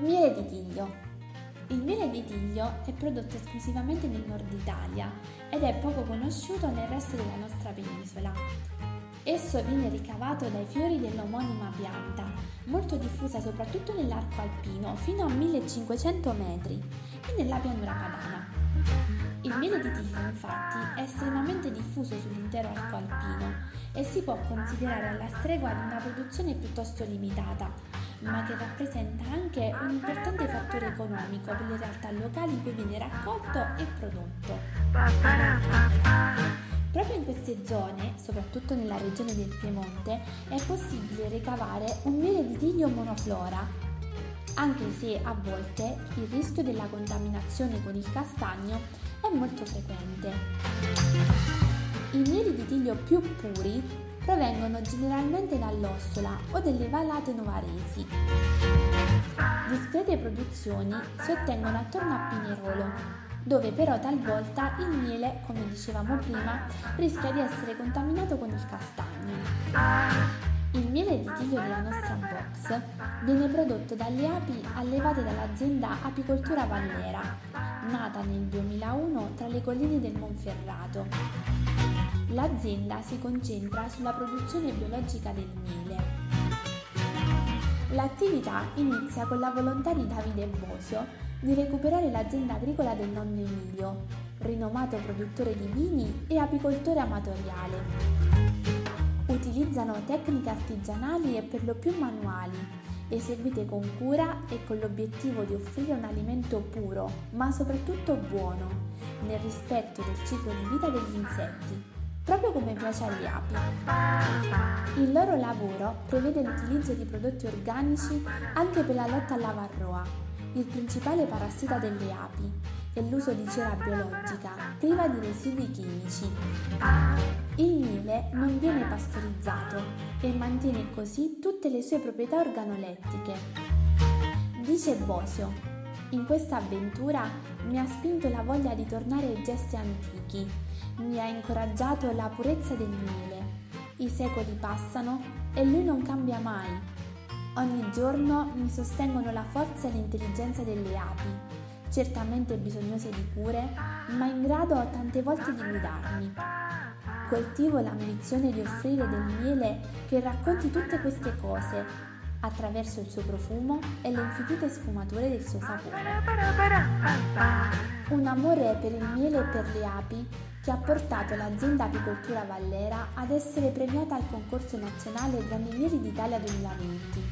Miele di tiglio. Il miele di tiglio è prodotto esclusivamente nel nord Italia ed è poco conosciuto nel resto della nostra penisola. Esso viene ricavato dai fiori dell'omonima pianta, molto diffusa soprattutto nell'arco alpino fino a 1500 metri e nella pianura padana. Il miele di tiglio infatti è estremamente diffuso sull'intero arco alpino e si può considerare alla stregua di una produzione piuttosto limitata, ma che rappresenta anche un importante fattore economico per le realtà locali in cui viene raccolto e prodotto. Proprio in queste zone, soprattutto nella regione del Piemonte, è possibile ricavare un miele di tiglio monoflora, anche se a volte il rischio della contaminazione con il castagno è molto frequente. I mieli di tiglio più puri provengono generalmente dall'Ossola o delle vallate novaresi. Discrete produzioni si ottengono attorno a Pinerolo, dove però talvolta il miele, come dicevamo prima, rischia di essere contaminato con il castagno. Il miele di tiglio della nostra box viene prodotto dalle api allevate dall'azienda Apicoltura Vallera, nata nel 2001 tra le colline del Monferrato. L'azienda si concentra sulla produzione biologica del miele. L'attività inizia con la volontà di Davide Bosio di recuperare l'azienda agricola del nonno Emilio, rinomato produttore di vini e apicoltore amatoriale. Utilizzano tecniche artigianali e per lo più manuali, eseguite con cura e con l'obiettivo di offrire un alimento puro, ma soprattutto buono, nel rispetto del ciclo di vita degli insetti, proprio come piace alle api. Il loro lavoro prevede l'utilizzo di prodotti organici anche per la lotta alla varroa, il principale parassita delle api, e l'uso di cera biologica priva di residui chimici. Il miele non viene pastorizzato e mantiene così tutte le sue proprietà organolettiche. Dice Bosio, in questa avventura mi ha spinto la voglia di tornare ai gesti antichi, mi ha incoraggiato la purezza del miele. I secoli passano e lui non cambia mai. Ogni giorno mi sostengono la forza e l'intelligenza delle api certamente bisognose di cure, ma in grado tante volte di guidarmi. Coltivo l'ambizione di offrire del miele che racconti tutte queste cose attraverso il suo profumo e le infinite sfumature del suo sapore. Un amore per il miele e per le api che ha portato l'azienda Apicoltura Vallera ad essere premiata al concorso nazionale Grandi Mieli d'Italia 2020.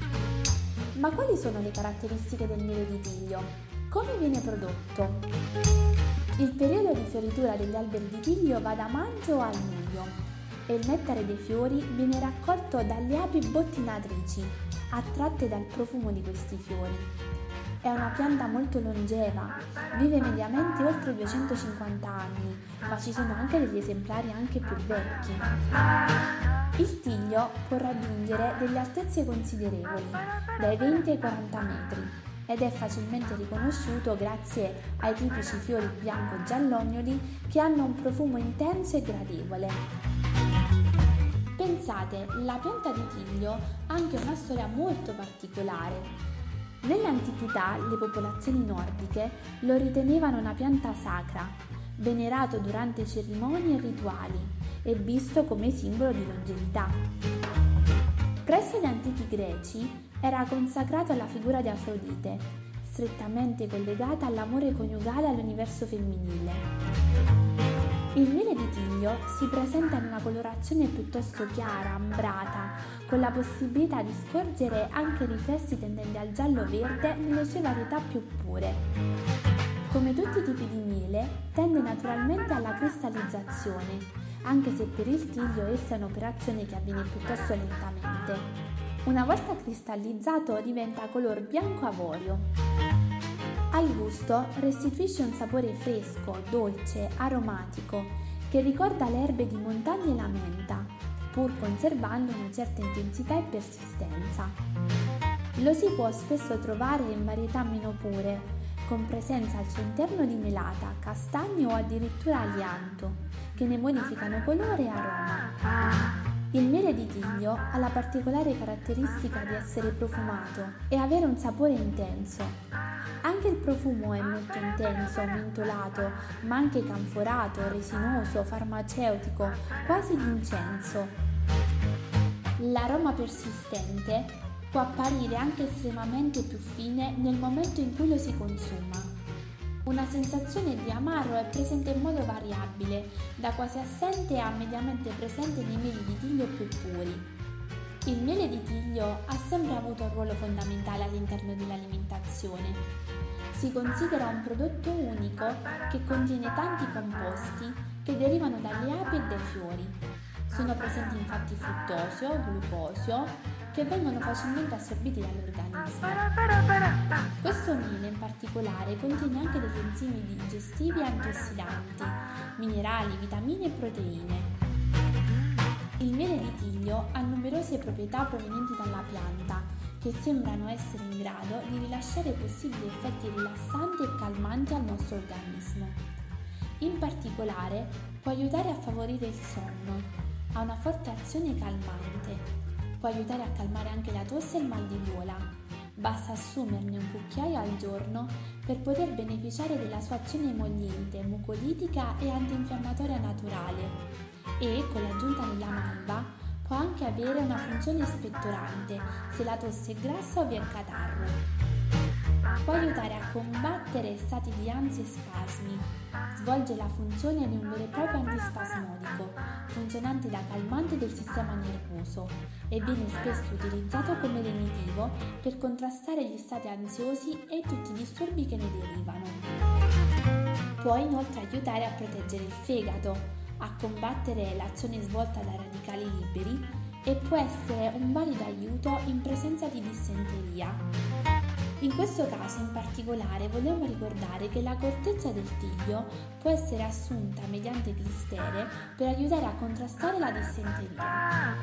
Ma quali sono le caratteristiche del miele di tiglio? Come viene prodotto? Il periodo di fioritura degli alberi di tiglio va da maggio a luglio e il nettare dei fiori viene raccolto dalle api bottinatrici, attratte dal profumo di questi fiori. È una pianta molto longeva, vive mediamente oltre 250 anni, ma ci sono anche degli esemplari anche più vecchi. Il tiglio può raggiungere delle altezze considerevoli, dai 20 ai 40 metri, ed è facilmente riconosciuto grazie ai tipici fiori bianco-giallognoli che hanno un profumo intenso e gradevole. Pensate, la pianta di tiglio ha anche una storia molto particolare. Nell'antichità le popolazioni nordiche lo ritenevano una pianta sacra, venerato durante cerimonie e rituali e visto come simbolo di longevità. Presso gli antichi greci era consacrato alla figura di Afrodite, strettamente collegata all'amore coniugale all'universo femminile. Il miele di tiglio si presenta in una colorazione piuttosto chiara, ambrata, con la possibilità di scorgere anche riflessi tendenti al giallo-verde nelle sue varietà più pure. Come tutti i tipi di miele, tende naturalmente alla cristallizzazione, anche se per il tiglio essa è un'operazione che avviene piuttosto lentamente. Una volta cristallizzato diventa color bianco avorio. Al gusto restituisce un sapore fresco, dolce, aromatico, che ricorda le erbe di montagna e la menta, pur conservando una certa intensità e persistenza. Lo si può spesso trovare in varietà meno pure, con presenza al suo interno di melata, castagno o addirittura alianto, che ne modificano colore e aroma. Il miele di tiglio ha la particolare caratteristica di essere profumato e avere un sapore intenso. Anche il profumo è molto intenso, mentolato, ma anche canforato, resinoso, farmaceutico, quasi di incenso. L'aroma persistente può apparire anche estremamente più fine nel momento in cui lo si consuma. Una sensazione di amaro è presente in modo variabile, da quasi assente a mediamente presente nei mieli di tiglio più puri. Il miele di tiglio ha sempre avuto un ruolo fondamentale all'interno dell'alimentazione. Si considera un prodotto unico che contiene tanti composti che derivano dalle api e dai fiori. Sono presenti infatti fruttosio, glucosio, che vengono facilmente assorbiti dall'organismo. Questo miele in particolare contiene anche degli enzimi digestivi e antiossidanti, minerali, vitamine e proteine. Il miele di tiglio ha numerose proprietà provenienti dalla pianta che sembrano essere in grado di rilasciare possibili effetti rilassanti e calmanti al nostro organismo. In particolare può aiutare a favorire il sonno, ha una forte azione calmante, Può aiutare a calmare anche la tosse e il mal di gola. Basta assumerne un cucchiaio al giorno per poter beneficiare della sua azione emolliente, mucolitica e antinfiammatoria naturale e, con l'aggiunta della malva, può anche avere una funzione spettorante se la tosse è grassa o vi è catarro. Può aiutare a combattere stati di ansia e spasmi. Svolge la funzione di un vero e proprio antispasmodico, funzionante da calmante del sistema nervoso e viene spesso utilizzato come lenitivo per contrastare gli stati ansiosi e tutti i disturbi che ne derivano. Può inoltre aiutare a proteggere il fegato, a combattere l'azione svolta da radicali liberi e può essere un valido aiuto in presenza di dissenteria. In questo caso in particolare vogliamo ricordare che la corteccia del tiglio può essere assunta mediante clistere per aiutare a contrastare la dissenteria.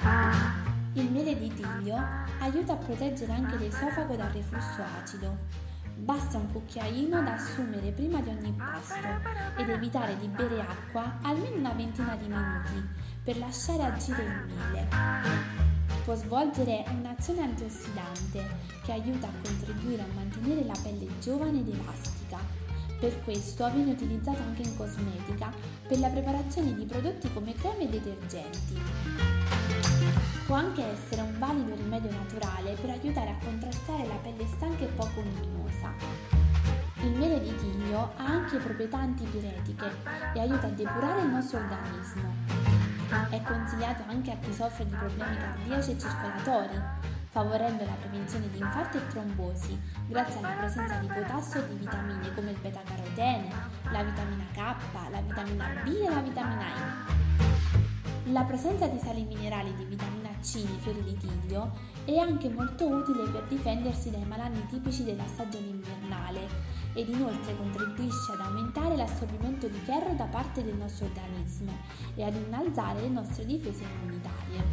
Il miele di tiglio aiuta a proteggere anche l'esofago dal reflusso acido. Basta un cucchiaino da assumere prima di ogni pasto ed evitare di bere acqua almeno una ventina di minuti per lasciare agire il miele può svolgere un'azione antiossidante che aiuta a contribuire a mantenere la pelle giovane ed elastica. Per questo viene utilizzato anche in cosmetica per la preparazione di prodotti come creme e detergenti. Può anche essere un valido rimedio naturale per aiutare a contrastare la pelle stanca e poco luminosa. Il miele di tiglio ha anche proprietà antipiretiche e aiuta a depurare il nostro organismo. È consigliato anche a chi soffre di problemi cardiaci e circolatori, favorendo la prevenzione di infarto e trombosi, grazie alla presenza di potassio e di vitamine come il beta-carotene, la vitamina K, la vitamina B e la vitamina E. La presenza di sali minerali di vitamina C nei fiori di tiglio è anche molto utile per difendersi dai malanni tipici della stagione invernale ed inoltre contribuisce ad aumentare l'assorbimento di ferro da parte del nostro organismo e ad innalzare le nostre difese immunitarie.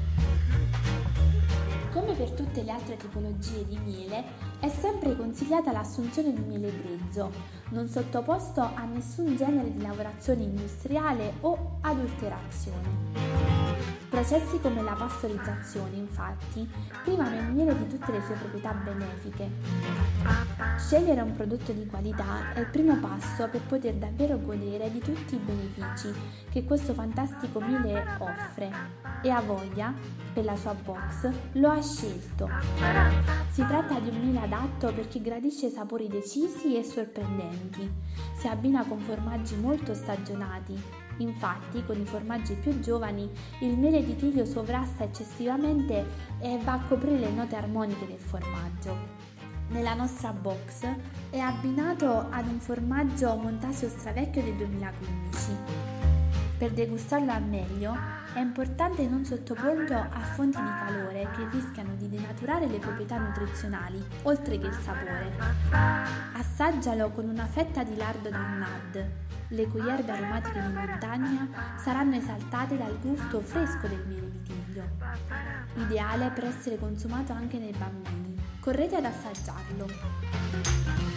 Come per tutte le altre tipologie di miele, è sempre consigliata l'assunzione di miele grezzo, non sottoposto a nessun genere di lavorazione industriale o adulterazione. Processi come la pastorizzazione, infatti, privano il miele di tutte le sue proprietà benefiche. Scegliere un prodotto di qualità è il primo passo per poter davvero godere di tutti i benefici che questo fantastico miele offre e ha voglia, per la sua box, lo ha scelto. Si tratta di un miele adatto per chi gradisce sapori decisi e sorprendenti. Si abbina con formaggi molto stagionati Infatti, con i formaggi più giovani, il miele di tiglio sovrasta eccessivamente e va a coprire le note armoniche del formaggio. Nella nostra box è abbinato ad un formaggio Montasio Stravecchio del 2015. Per degustarlo al meglio è importante non sottoporlo a fonti di calore che rischiano di denaturare le proprietà nutrizionali, oltre che il sapore. Assaggialo con una fetta di lardo d'annad, le cui erbe aromatiche di montagna saranno esaltate dal gusto fresco del miele di tiglio. Ideale per essere consumato anche nei bambini. Correte ad assaggiarlo.